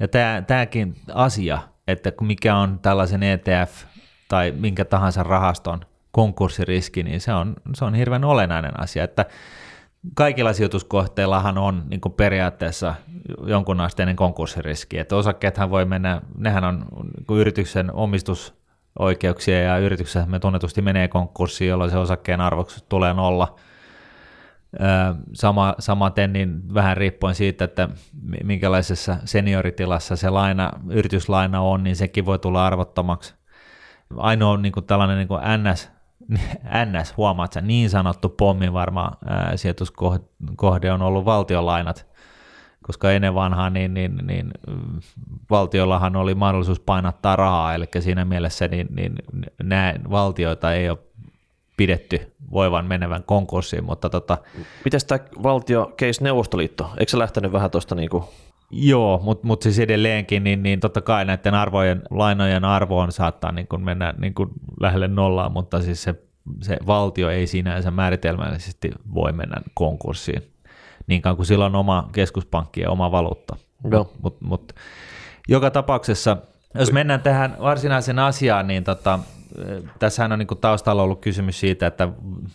Ja tämä, tämäkin asia, että mikä on tällaisen ETF tai minkä tahansa rahaston konkurssiriski, niin se on, se on hirveän olennainen asia, että kaikilla sijoituskohteillahan on niin kuin periaatteessa jonkun asteinen konkurssiriski, että osakkeethan voi mennä, nehän on niin yrityksen omistusoikeuksia ja yrityksessä me tunnetusti menee konkurssiin, jolloin se osakkeen arvo tulee nolla. Sama, samaten niin vähän riippuen siitä, että minkälaisessa senioritilassa se laina, yrityslaina on, niin sekin voi tulla arvottomaksi. Ainoa niin kuin tällainen niin kuin NS NS, huomaat sä, niin sanottu pommivarma ää, sijoituskohde on ollut valtiolainat, koska ennen vanhaa niin, niin, niin, valtiollahan oli mahdollisuus painattaa rahaa, eli siinä mielessä niin, niin nämä valtioita ei ole pidetty voivan menevän konkurssiin, mutta tota... Miten tämä valtio case Neuvostoliitto, eikö se lähtenyt vähän tuosta niin kuin Joo, mutta mut siis edelleenkin, niin, niin totta kai näiden arvojen, lainojen arvo on saattaa niin kuin mennä niin kuin lähelle nollaa, mutta siis se, se valtio ei sinänsä määritelmällisesti voi mennä konkurssiin, niin kauan kuin sillä on oma keskuspankki ja oma valuutta. Joo. Mut, mut, joka tapauksessa, jos mennään tähän varsinaiseen asiaan, niin tota, tässähän on niin kuin taustalla ollut kysymys siitä, että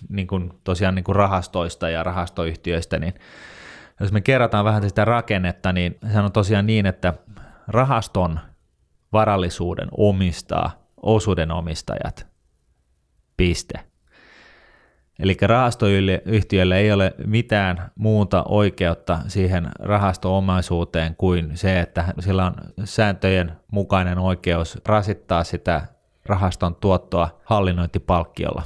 niin kuin tosiaan niin kuin rahastoista ja rahastoyhtiöistä, niin jos me kerrataan vähän sitä rakennetta, niin se on tosiaan niin, että rahaston varallisuuden omistaa osuuden omistajat. Piste. Eli rahastoyhtiöllä ei ole mitään muuta oikeutta siihen rahastoomaisuuteen kuin se, että sillä on sääntöjen mukainen oikeus rasittaa sitä rahaston tuottoa hallinnointipalkkiolla.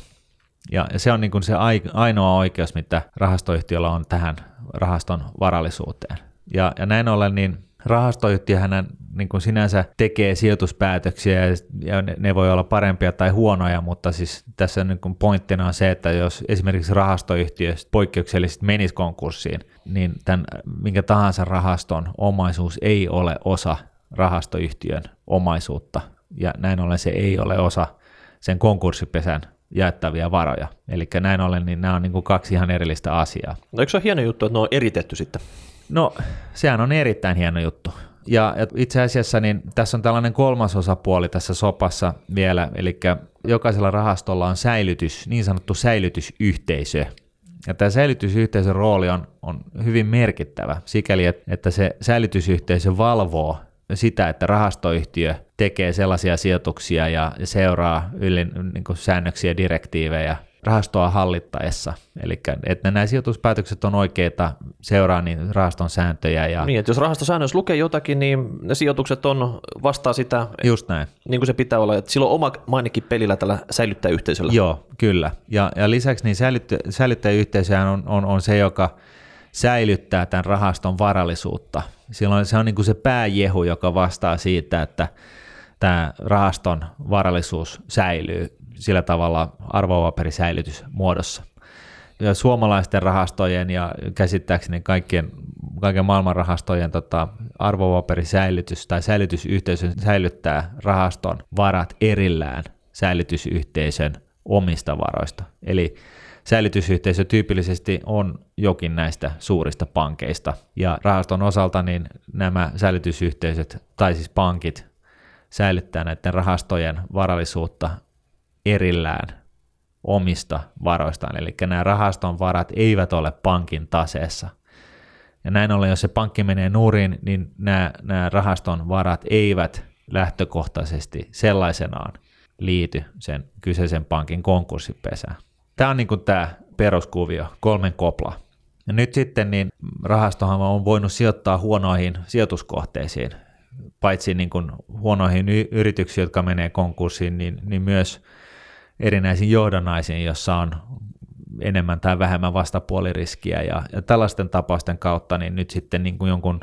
Ja se on niin kuin se ainoa oikeus, mitä rahastoyhtiöllä on tähän rahaston varallisuuteen. Ja, ja näin ollen niin rahastoyhtiöhän niin kuin sinänsä tekee sijoituspäätöksiä ja ne, ne voi olla parempia tai huonoja, mutta siis tässä niin kuin pointtina on se, että jos esimerkiksi rahastoyhtiö poikkeuksellisesti menisi konkurssiin, niin tämän minkä tahansa rahaston omaisuus ei ole osa rahastoyhtiön omaisuutta ja näin ollen se ei ole osa sen konkurssipesän jaettavia varoja. Eli näin ollen niin nämä on niin kuin kaksi ihan erillistä asiaa. No eikö se ole hieno juttu, että ne on eritetty sitten? No sehän on erittäin hieno juttu. Ja, itse asiassa niin tässä on tällainen kolmas osapuoli tässä sopassa vielä, eli jokaisella rahastolla on säilytys, niin sanottu säilytysyhteisö. Ja tämä säilytysyhteisön rooli on, on hyvin merkittävä sikäli, että se säilytysyhteisö valvoo sitä, että rahastoyhtiö tekee sellaisia sijoituksia ja seuraa yli niin kuin säännöksiä ja direktiivejä rahastoa hallittaessa. Eli että nämä sijoituspäätökset on oikeita, seuraa niin rahaston sääntöjä. Ja... Niin, että jos rahastosäännössä lukee jotakin, niin ne sijoitukset on vastaa sitä, Just näin. niin kuin se pitää olla. Että silloin oma mainikin pelillä tällä säilyttäjäyhteisöllä. Joo, kyllä. Ja, ja lisäksi niin säilyttä, säilyttäjäyhteisöhän on, on, on se, joka säilyttää tämän rahaston varallisuutta. Silloin se on niin kuin se pääjehu, joka vastaa siitä, että tämä rahaston varallisuus säilyy sillä tavalla arvopaperisäilytysmuodossa. Ja suomalaisten rahastojen ja käsittääkseni kaikkien, kaiken maailman rahastojen tota, arvopaperisäilytys tai säilytysyhteisö säilyttää rahaston varat erillään säilytysyhteisön omista varoista. Eli säilytysyhteisö tyypillisesti on jokin näistä suurista pankeista. Ja rahaston osalta niin nämä säilytysyhteisöt, tai siis pankit, säilyttää näiden rahastojen varallisuutta erillään omista varoistaan. Eli nämä rahaston varat eivät ole pankin taseessa. Ja näin ollen, jos se pankki menee nurin, niin nämä, nämä rahaston varat eivät lähtökohtaisesti sellaisenaan liity sen kyseisen pankin konkurssipesään. Tämä on niin kuin tämä peruskuvio, kolmen kopla. Ja nyt sitten niin rahastohan on voinut sijoittaa huonoihin sijoituskohteisiin, paitsi niin kuin huonoihin yrityksiin, jotka menee konkurssiin, niin, niin myös erinäisiin johdannaisiin, jossa on enemmän tai vähemmän vastapuoliriskiä. Ja, ja tällaisten tapausten kautta niin nyt sitten niin kuin jonkun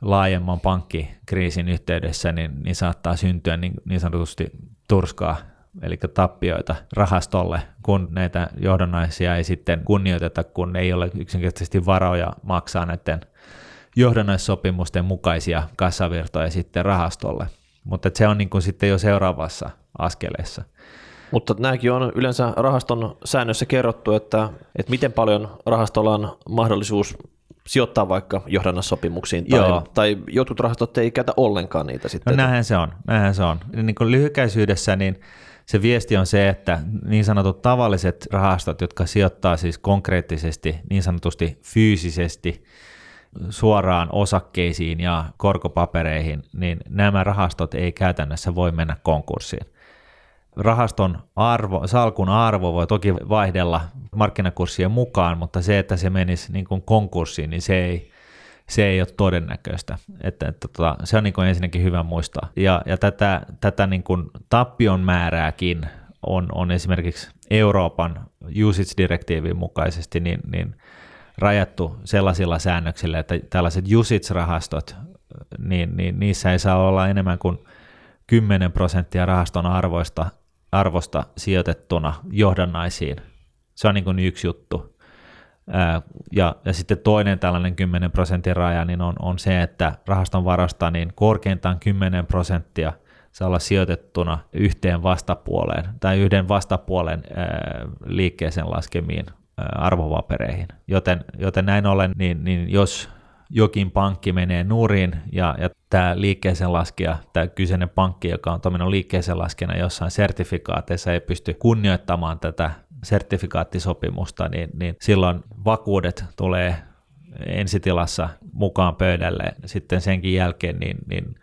laajemman pankkikriisin yhteydessä niin, niin saattaa syntyä niin, niin sanotusti turskaa eli tappioita rahastolle, kun näitä johdannaisia ei sitten kunnioiteta, kun ei ole yksinkertaisesti varoja maksaa näiden johdannaissopimusten mukaisia kassavirtoja sitten rahastolle. Mutta se on niin kuin sitten jo seuraavassa askeleessa. Mutta nämäkin on yleensä rahaston säännössä kerrottu, että, että miten paljon rahastolla on mahdollisuus sijoittaa vaikka johdannassopimuksiin, tai, Joo. tai jotkut rahastot ei käytä ollenkaan niitä sitten. No näinhän se on, näinhän se on. Niin kuin lyhykäisyydessä, niin se viesti on se, että niin sanotut tavalliset rahastot, jotka sijoittaa siis konkreettisesti, niin sanotusti fyysisesti suoraan osakkeisiin ja korkopapereihin, niin nämä rahastot ei käytännössä voi mennä konkurssiin. Rahaston arvo, salkun arvo voi toki vaihdella markkinakurssien mukaan, mutta se, että se menisi niin kuin konkurssiin, niin se ei, se ei ole todennäköistä. Että, että tota, se on niin kuin ensinnäkin hyvä muistaa. Ja, ja tätä, tätä niin kuin tappion määrääkin on, on esimerkiksi Euroopan usage-direktiivin mukaisesti niin, niin rajattu sellaisilla säännöksillä, että tällaiset usage-rahastot, niin, niin niissä ei saa olla enemmän kuin 10 prosenttia rahaston arvoista, arvosta sijoitettuna johdannaisiin. Se on niin kuin yksi juttu. Ja, ja sitten toinen tällainen 10 prosentin raja niin on, on se, että rahaston varasta niin korkeintaan 10 prosenttia saa olla sijoitettuna yhteen vastapuoleen tai yhden vastapuolen ää, liikkeeseen laskemiin ää. Joten, joten näin ollen, niin, niin jos jokin pankki menee nurin ja, ja tämä liikkeeseen laskija, tämä kyseinen pankki, joka on toiminut liikkeeseen laskijana jossain sertifikaateissa, ei pysty kunnioittamaan tätä sertifikaattisopimusta, niin, niin silloin vakuudet tulee ensitilassa mukaan pöydälle. Sitten senkin jälkeen niin, niin,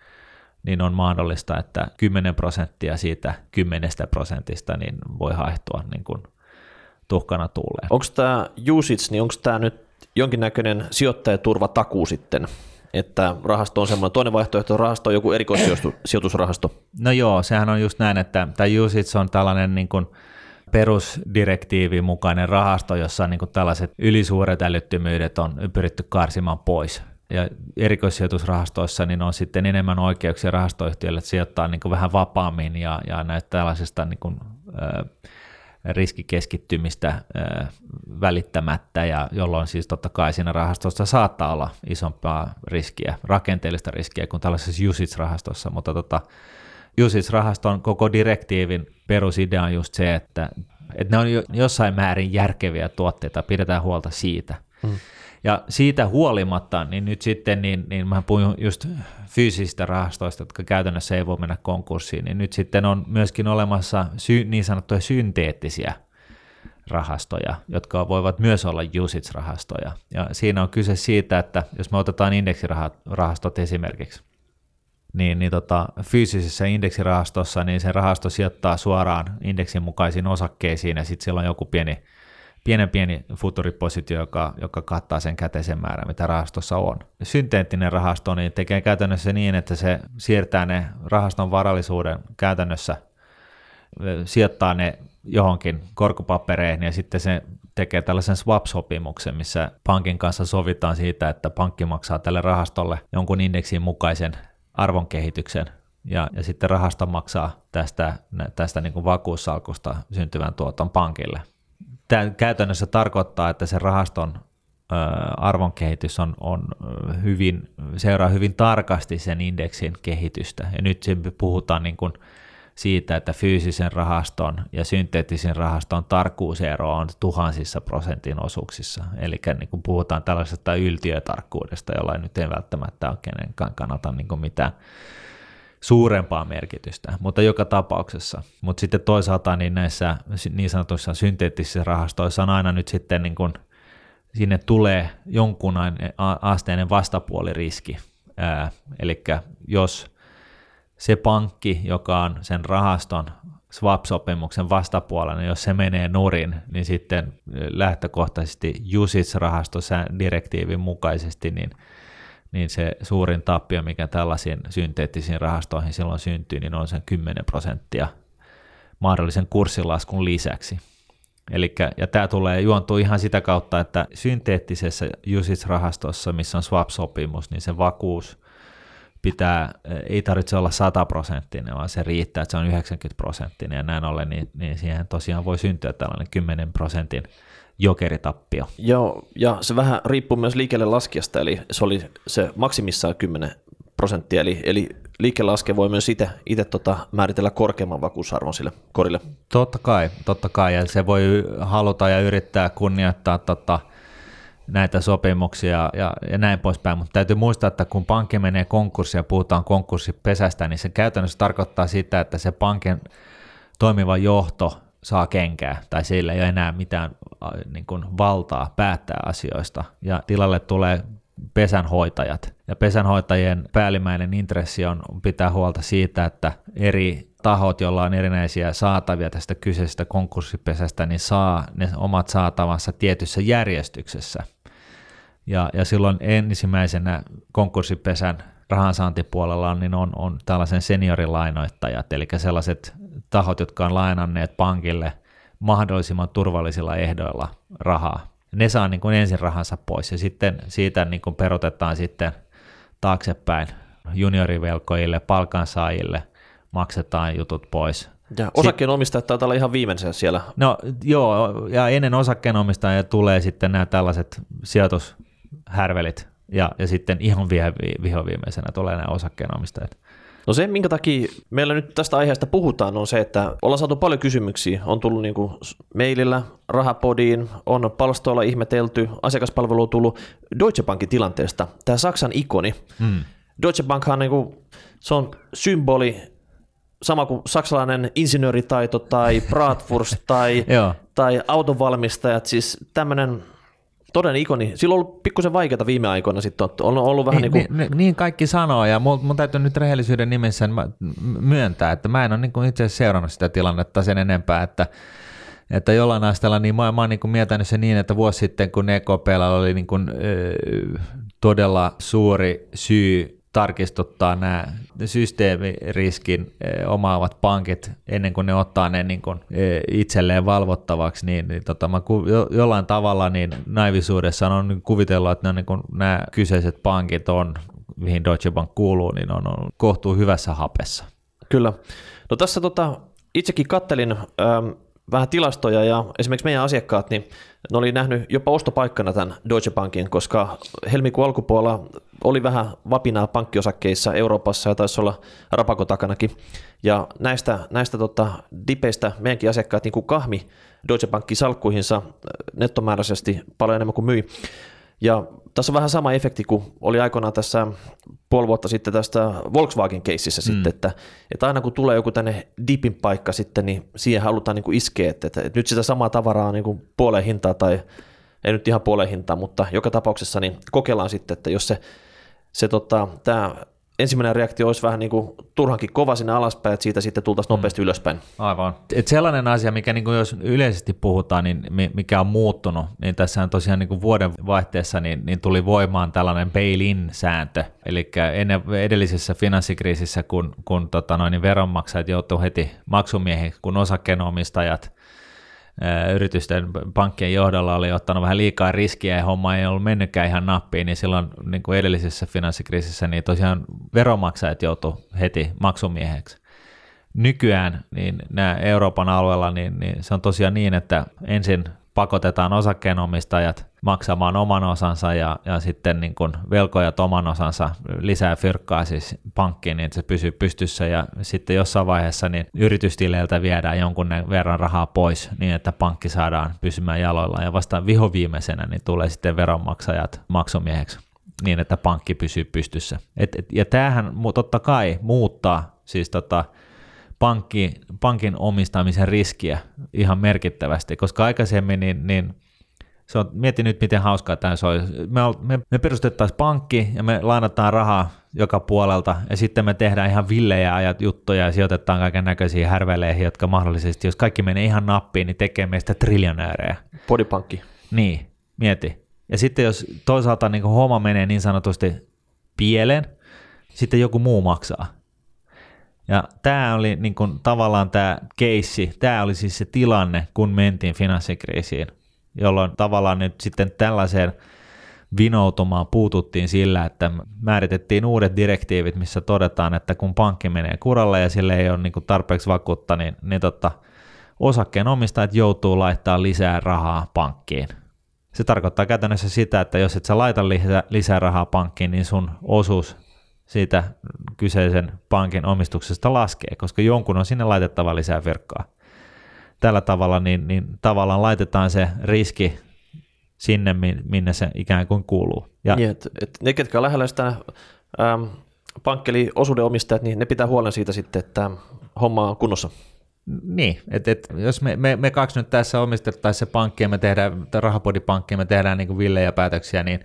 niin on mahdollista, että 10 prosenttia siitä 10 prosentista niin voi haehtua niin kuin tuhkana tuuleen. Onko tämä usage, niin onko tämä nyt jonkinnäköinen sijoittajaturvatakuu sitten, että rahasto on semmoinen toinen vaihtoehto, rahasto on joku erikoissijoitusrahasto? No joo, sehän on just näin, että tämä usage on tällainen niin kuin perusdirektiivin mukainen rahasto, jossa niin kuin tällaiset ylisuuret älyttömyydet on pyritty karsimaan pois. Ja erikoissijoitusrahastoissa niin on sitten enemmän oikeuksia rahastoyhtiöille sijoittaa niin kuin vähän vapaammin ja, ja näitä tällaisesta niin kuin, äh, riskikeskittymistä äh, välittämättä, ja jolloin siis totta kai siinä rahastossa saattaa olla isompaa riskiä, rakenteellista riskiä kuin tällaisessa usage-rahastossa, mutta tota, usage-rahaston koko direktiivin perusidea on just se, että, että ne on jossain määrin järkeviä tuotteita, pidetään huolta siitä. Mm. Ja siitä huolimatta, niin nyt sitten, niin, niin mä puhun just fyysisistä rahastoista, jotka käytännössä ei voi mennä konkurssiin, niin nyt sitten on myöskin olemassa sy- niin sanottuja synteettisiä rahastoja, jotka voivat myös olla usage-rahastoja. Ja siinä on kyse siitä, että jos me otetaan indeksirahastot esimerkiksi, niin, niin tota, fyysisessä indeksirahastossa niin se rahasto sijoittaa suoraan indeksin mukaisiin osakkeisiin ja sitten siellä on joku pieni, pienen pieni futuripositio, joka, joka kattaa sen käteisen määrän, mitä rahastossa on. Synteettinen rahasto niin tekee käytännössä niin, että se siirtää ne rahaston varallisuuden käytännössä, sijoittaa ne johonkin korkopapereihin ja sitten se tekee tällaisen swap-sopimuksen, missä pankin kanssa sovitaan siitä, että pankki maksaa tälle rahastolle jonkun indeksin mukaisen arvonkehityksen ja, ja sitten rahasto maksaa tästä, tästä niin kuin vakuussalkusta syntyvän tuoton pankille. Tämä käytännössä tarkoittaa, että se rahaston arvonkehitys on, on hyvin, seuraa hyvin tarkasti sen indeksin kehitystä. Ja nyt puhutaan niin kuin siitä, että fyysisen rahaston ja synteettisen rahaston tarkkuusero on tuhansissa prosentin osuuksissa. Eli niin kuin puhutaan tällaisesta yltiötarkkuudesta, jolla ei nyt ei välttämättä ole kenenkään kannata niin mitään suurempaa merkitystä, mutta joka tapauksessa. Mutta sitten toisaalta niin näissä niin sanotuissa synteettisissä rahastoissa on aina nyt sitten niin kuin, sinne tulee jonkun asteinen vastapuoliriski. Eli jos se pankki, joka on sen rahaston swap-sopimuksen vastapuolella, niin jos se menee nurin, niin sitten lähtökohtaisesti USITS-rahasto direktiivin mukaisesti, niin, niin se suurin tappio, mikä tällaisiin synteettisiin rahastoihin silloin syntyy, niin on sen 10 prosenttia mahdollisen kurssilaskun lisäksi. Elikkä, ja tämä tulee juontua ihan sitä kautta, että synteettisessä USITS-rahastossa, missä on swap-sopimus, niin se vakuus pitää, ei tarvitse olla 100 prosenttinen, vaan se riittää, että se on 90 prosenttinen ja näin ollen, niin, niin siihen tosiaan voi syntyä tällainen 10 prosentin jokeritappio. Joo, ja se vähän riippuu myös liikkeelle laskijasta, eli se oli se maksimissaan 10 prosenttia, eli, eli liikelaske voi myös itse, itse tota määritellä korkeamman vakuusarvon sille korille. Totta kai, totta kai, ja se voi haluta ja yrittää kunnioittaa tota, näitä sopimuksia ja, ja näin poispäin, mutta täytyy muistaa, että kun pankki menee konkurssiin ja puhutaan konkurssipesästä, niin se käytännössä tarkoittaa sitä, että se pankin toimiva johto saa kenkää tai sillä ei ole enää mitään niin kuin, valtaa päättää asioista ja tilalle tulee pesänhoitajat. Ja pesänhoitajien päällimmäinen intressi on pitää huolta siitä, että eri tahot, joilla on erinäisiä saatavia tästä kyseisestä konkurssipesästä, niin saa ne omat saatavansa tietyssä järjestyksessä. Ja, ja silloin ensimmäisenä konkurssipesän rahansaantipuolella niin on, on tällaisen seniorilainoittajat, eli sellaiset tahot, jotka on lainanneet pankille mahdollisimman turvallisilla ehdoilla rahaa. Ne saa niin kuin ensin rahansa pois ja sitten siitä niin kuin perotetaan sitten taaksepäin juniorivelkoille, palkansaajille, maksetaan jutut pois. Ja osakkeenomistajat taitaa olla ihan viimeisen siellä. No joo, ja ennen osakkeenomistajia tulee sitten nämä tällaiset sijoitushärvelit, ja, ja sitten ihan vihoviimeisenä tulee nämä osakkeenomistajat. No se, minkä takia meillä nyt tästä aiheesta puhutaan, on se, että ollaan saatu paljon kysymyksiä. On tullut niin kuin mailillä, rahapodiin, on palstoilla ihmetelty, asiakaspalvelu on tullut Deutsche Bankin tilanteesta. Tämä Saksan ikoni. Hmm. Deutsche Bankhan niin kuin, se on symboli sama kuin saksalainen insinööritaito tai Bratwurst tai, tai autonvalmistajat, siis tämmöinen todellinen ikoni. Silloin on ollut pikkusen vaikeaa viime aikoina sitten, on ollut vähän niin, niin kuin... Niin, niin kaikki sanoo, ja mun, mun täytyy nyt rehellisyyden nimessä myöntää, että mä en ole niin kuin itse asiassa seurannut sitä tilannetta sen enempää, että että jollain asteella niin mä, mä oon niin kuin miettinyt se niin, että vuosi sitten kun EKPllä oli niin kuin, ö, todella suuri syy tarkistuttaa nämä systeemiriskin eh, omaavat pankit ennen kuin ne ottaa ne niin kuin eh, itselleen valvottavaksi, niin, niin tota, mä ku, jo, jollain tavalla niin naivisuudessa on kuvitella, että nämä, niin kuin, nämä kyseiset pankit on, mihin Deutsche Bank kuuluu, niin on, on kohtuu hyvässä hapessa. Kyllä. No tässä tota, itsekin kattelin ähm, vähän tilastoja ja esimerkiksi meidän asiakkaat, niin ne oli nähnyt jopa ostopaikkana tämän Deutsche Bankin, koska helmikuun alkupuolella oli vähän vapinaa pankkiosakkeissa Euroopassa ja taisi olla rapako takanakin. Ja näistä, näistä tota, dipeistä meidänkin asiakkaat niin kuin kahmi Deutsche Bankin salkkuihinsa nettomääräisesti paljon enemmän kuin myi. Ja tässä on vähän sama efekti kuin oli aikoinaan tässä puoli vuotta sitten tästä Volkswagen-keississä mm. sitten, että, että aina kun tulee joku tänne dipin paikka sitten, niin siihen halutaan niin kuin iskeä, että, että, nyt sitä samaa tavaraa niin kuin puoleen hintaa tai ei nyt ihan puoleen hintaa, mutta joka tapauksessa niin kokeillaan sitten, että jos se, se tota, tämä ensimmäinen reaktio olisi vähän niin kuin turhankin kova sinne alaspäin, että siitä sitten tultaisiin mm. nopeasti mm. ylöspäin. Aivan. Et sellainen asia, mikä niin kuin jos yleisesti puhutaan, niin mikä on muuttunut, niin tässä on tosiaan niin kuin vuoden vaihteessa niin, niin tuli voimaan tällainen bail-in-sääntö, eli ennen edellisessä finanssikriisissä, kun, kun tota noin, niin veronmaksajat joutuivat heti maksumiehen, kun osakkeenomistajat yritysten pankkien johdolla oli ottanut vähän liikaa riskiä ja homma ei ollut mennytkään ihan nappiin, niin silloin niin kuin edellisessä finanssikriisissä niin tosiaan veromaksajat joutu heti maksumieheksi. Nykyään niin nämä Euroopan alueella, niin, niin se on tosiaan niin, että ensin pakotetaan osakkeenomistajat maksamaan oman osansa ja, ja sitten niin kuin velkojat oman osansa lisää fyrkkaa siis pankkiin, niin että se pysyy pystyssä ja sitten jossain vaiheessa niin yritystileiltä viedään jonkun verran rahaa pois niin, että pankki saadaan pysymään jaloilla ja vasta vihoviimeisenä niin tulee sitten veronmaksajat maksumieheksi niin, että pankki pysyy pystyssä. Et, et, ja tämähän totta kai muuttaa siis tota, pankki, pankin omistamisen riskiä ihan merkittävästi, koska aikaisemmin niin, niin se on, mieti nyt, miten hauskaa tämä olisi. Me, me, me perustettaisiin pankki ja me lainataan rahaa joka puolelta ja sitten me tehdään ihan villejä ajat juttuja ja sijoitetaan kaiken näköisiä härveleihin, jotka mahdollisesti, jos kaikki menee ihan nappiin, niin tekee meistä triljonäärejä. Podipankki. Niin, mieti. Ja sitten jos toisaalta niin homma menee niin sanotusti pieleen, sitten joku muu maksaa. Ja tämä oli niin kuin, tavallaan tämä keissi, tämä oli siis se tilanne, kun mentiin finanssikriisiin, jolloin tavallaan nyt sitten tällaiseen vinoutumaan puututtiin sillä, että määritettiin uudet direktiivit, missä todetaan, että kun pankki menee kuralle ja sille ei ole niin kuin tarpeeksi vakuutta, niin, niin tota, osakkeenomistajat joutuu laittaa lisää rahaa pankkiin. Se tarkoittaa käytännössä sitä, että jos et sä laita lisää, lisää rahaa pankkiin, niin sun osuus siitä kyseisen pankin omistuksesta laskee, koska jonkun on sinne laitettava lisää verkkaa. Tällä tavalla niin, niin tavallaan laitetaan se riski sinne, minne se ikään kuin kuuluu. Ja niin, et, et ne, ketkä on lähellä sitä ähm, pankkeli osuuden omistajat, niin ne pitää huolen siitä sitten, että homma on kunnossa. Niin, että et, jos me, me, me kaksi nyt tässä omistettaisiin se pankki ja me tehdään, rahapodipankki ja me tehdään niin villejä päätöksiä, niin,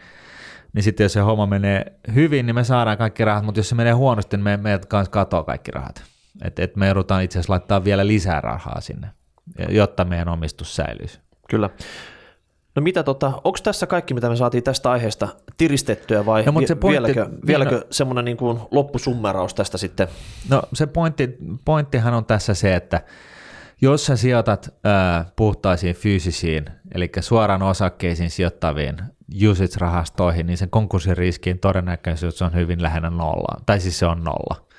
niin sitten jos se homma menee hyvin, niin me saadaan kaikki rahat, mutta jos se menee huonosti, niin me, meidät kanssa katoaa kaikki rahat. Että et me joudutaan itse asiassa laittaa vielä lisää rahaa sinne, jotta meidän omistus säilyisi. Kyllä. No mitä tota, onko tässä kaikki, mitä me saatiin tästä aiheesta tiristettyä vai no, se pointti, vieläkö, niin, vieläkö no, semmoinen niin kuin loppusummeraus tästä sitten? No se pointti, pointtihan on tässä se, että jos sä sijoitat ää, puhtaisiin fyysisiin, eli suoraan osakkeisiin sijoittaviin usage-rahastoihin, niin sen konkurssiriskin todennäköisyys on hyvin lähellä nolla, tai siis se on nolla.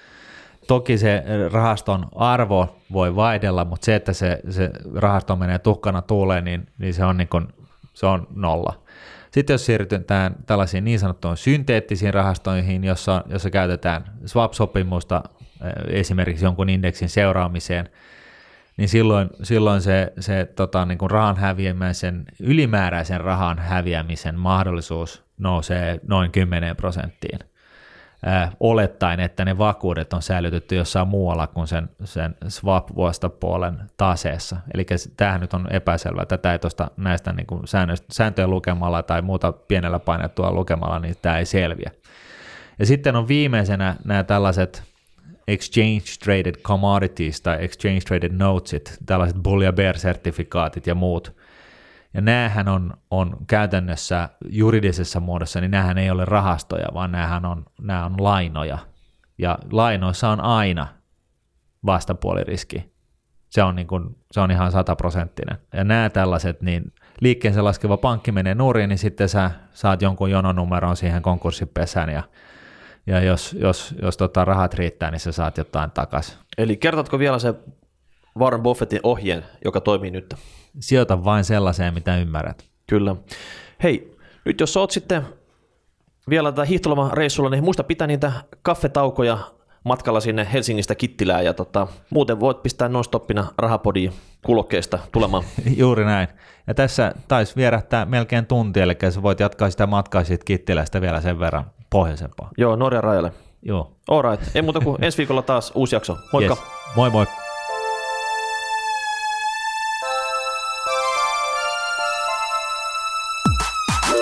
Toki se rahaston arvo voi vaihdella, mutta se, että se, se rahasto menee tuhkana tuuleen, niin, niin se on niin kuin se on nolla. Sitten jos siirrytään tällaisiin niin sanottuihin synteettisiin rahastoihin, jossa, jossa käytetään swap-sopimusta eh, esimerkiksi jonkun indeksin seuraamiseen, niin silloin, silloin se, se tota, niin kuin rahan häviämisen, ylimääräisen rahan häviämisen mahdollisuus nousee noin 10 prosenttiin olettaen, että ne vakuudet on säilytetty jossain muualla kuin sen, sen swap-vastapuolen taseessa. Eli tämähän nyt on epäselvä. Tätä ei tuosta näistä niin kuin sääntöjä lukemalla tai muuta pienellä painettua lukemalla, niin tämä ei selviä. Ja sitten on viimeisenä nämä tällaiset exchange traded commodities tai exchange traded notesit, tällaiset bull ja bear sertifikaatit ja muut, ja näähän on, on käytännössä juridisessa muodossa, niin näähän ei ole rahastoja, vaan näähän on, nämä on lainoja. Ja lainoissa on aina vastapuoliriski. Se on, niin kuin, se on ihan sataprosenttinen. Ja nämä tällaiset, niin liikkeensä laskeva pankki menee nuoriin, niin sitten sä saat jonkun jononumeron siihen konkurssipesään ja ja jos, jos, jos tota rahat riittää, niin sä saat jotain takaisin. Eli kertotko vielä se Warren Buffettin ohjeen, joka toimii nyt? Sijoita vain sellaiseen, mitä ymmärrät. Kyllä. Hei, nyt jos oot sitten vielä tätä hiihtolomareissulla, niin muista pitää niitä kaffetaukoja matkalla sinne Helsingistä Kittilään ja tota, muuten voit pistää non-stoppina rahapodiin kulokkeesta tulemaan. Juuri näin. Ja tässä taisi vierähtää melkein tunti, eli sä voit jatkaa sitä matkaa siitä Kittilästä vielä sen verran pohjoisempaa. Joo, Norjan rajalle. Joo. All right. Ei muuta kuin ensi viikolla taas uusi jakso. Moikka. Yes. Moi moi.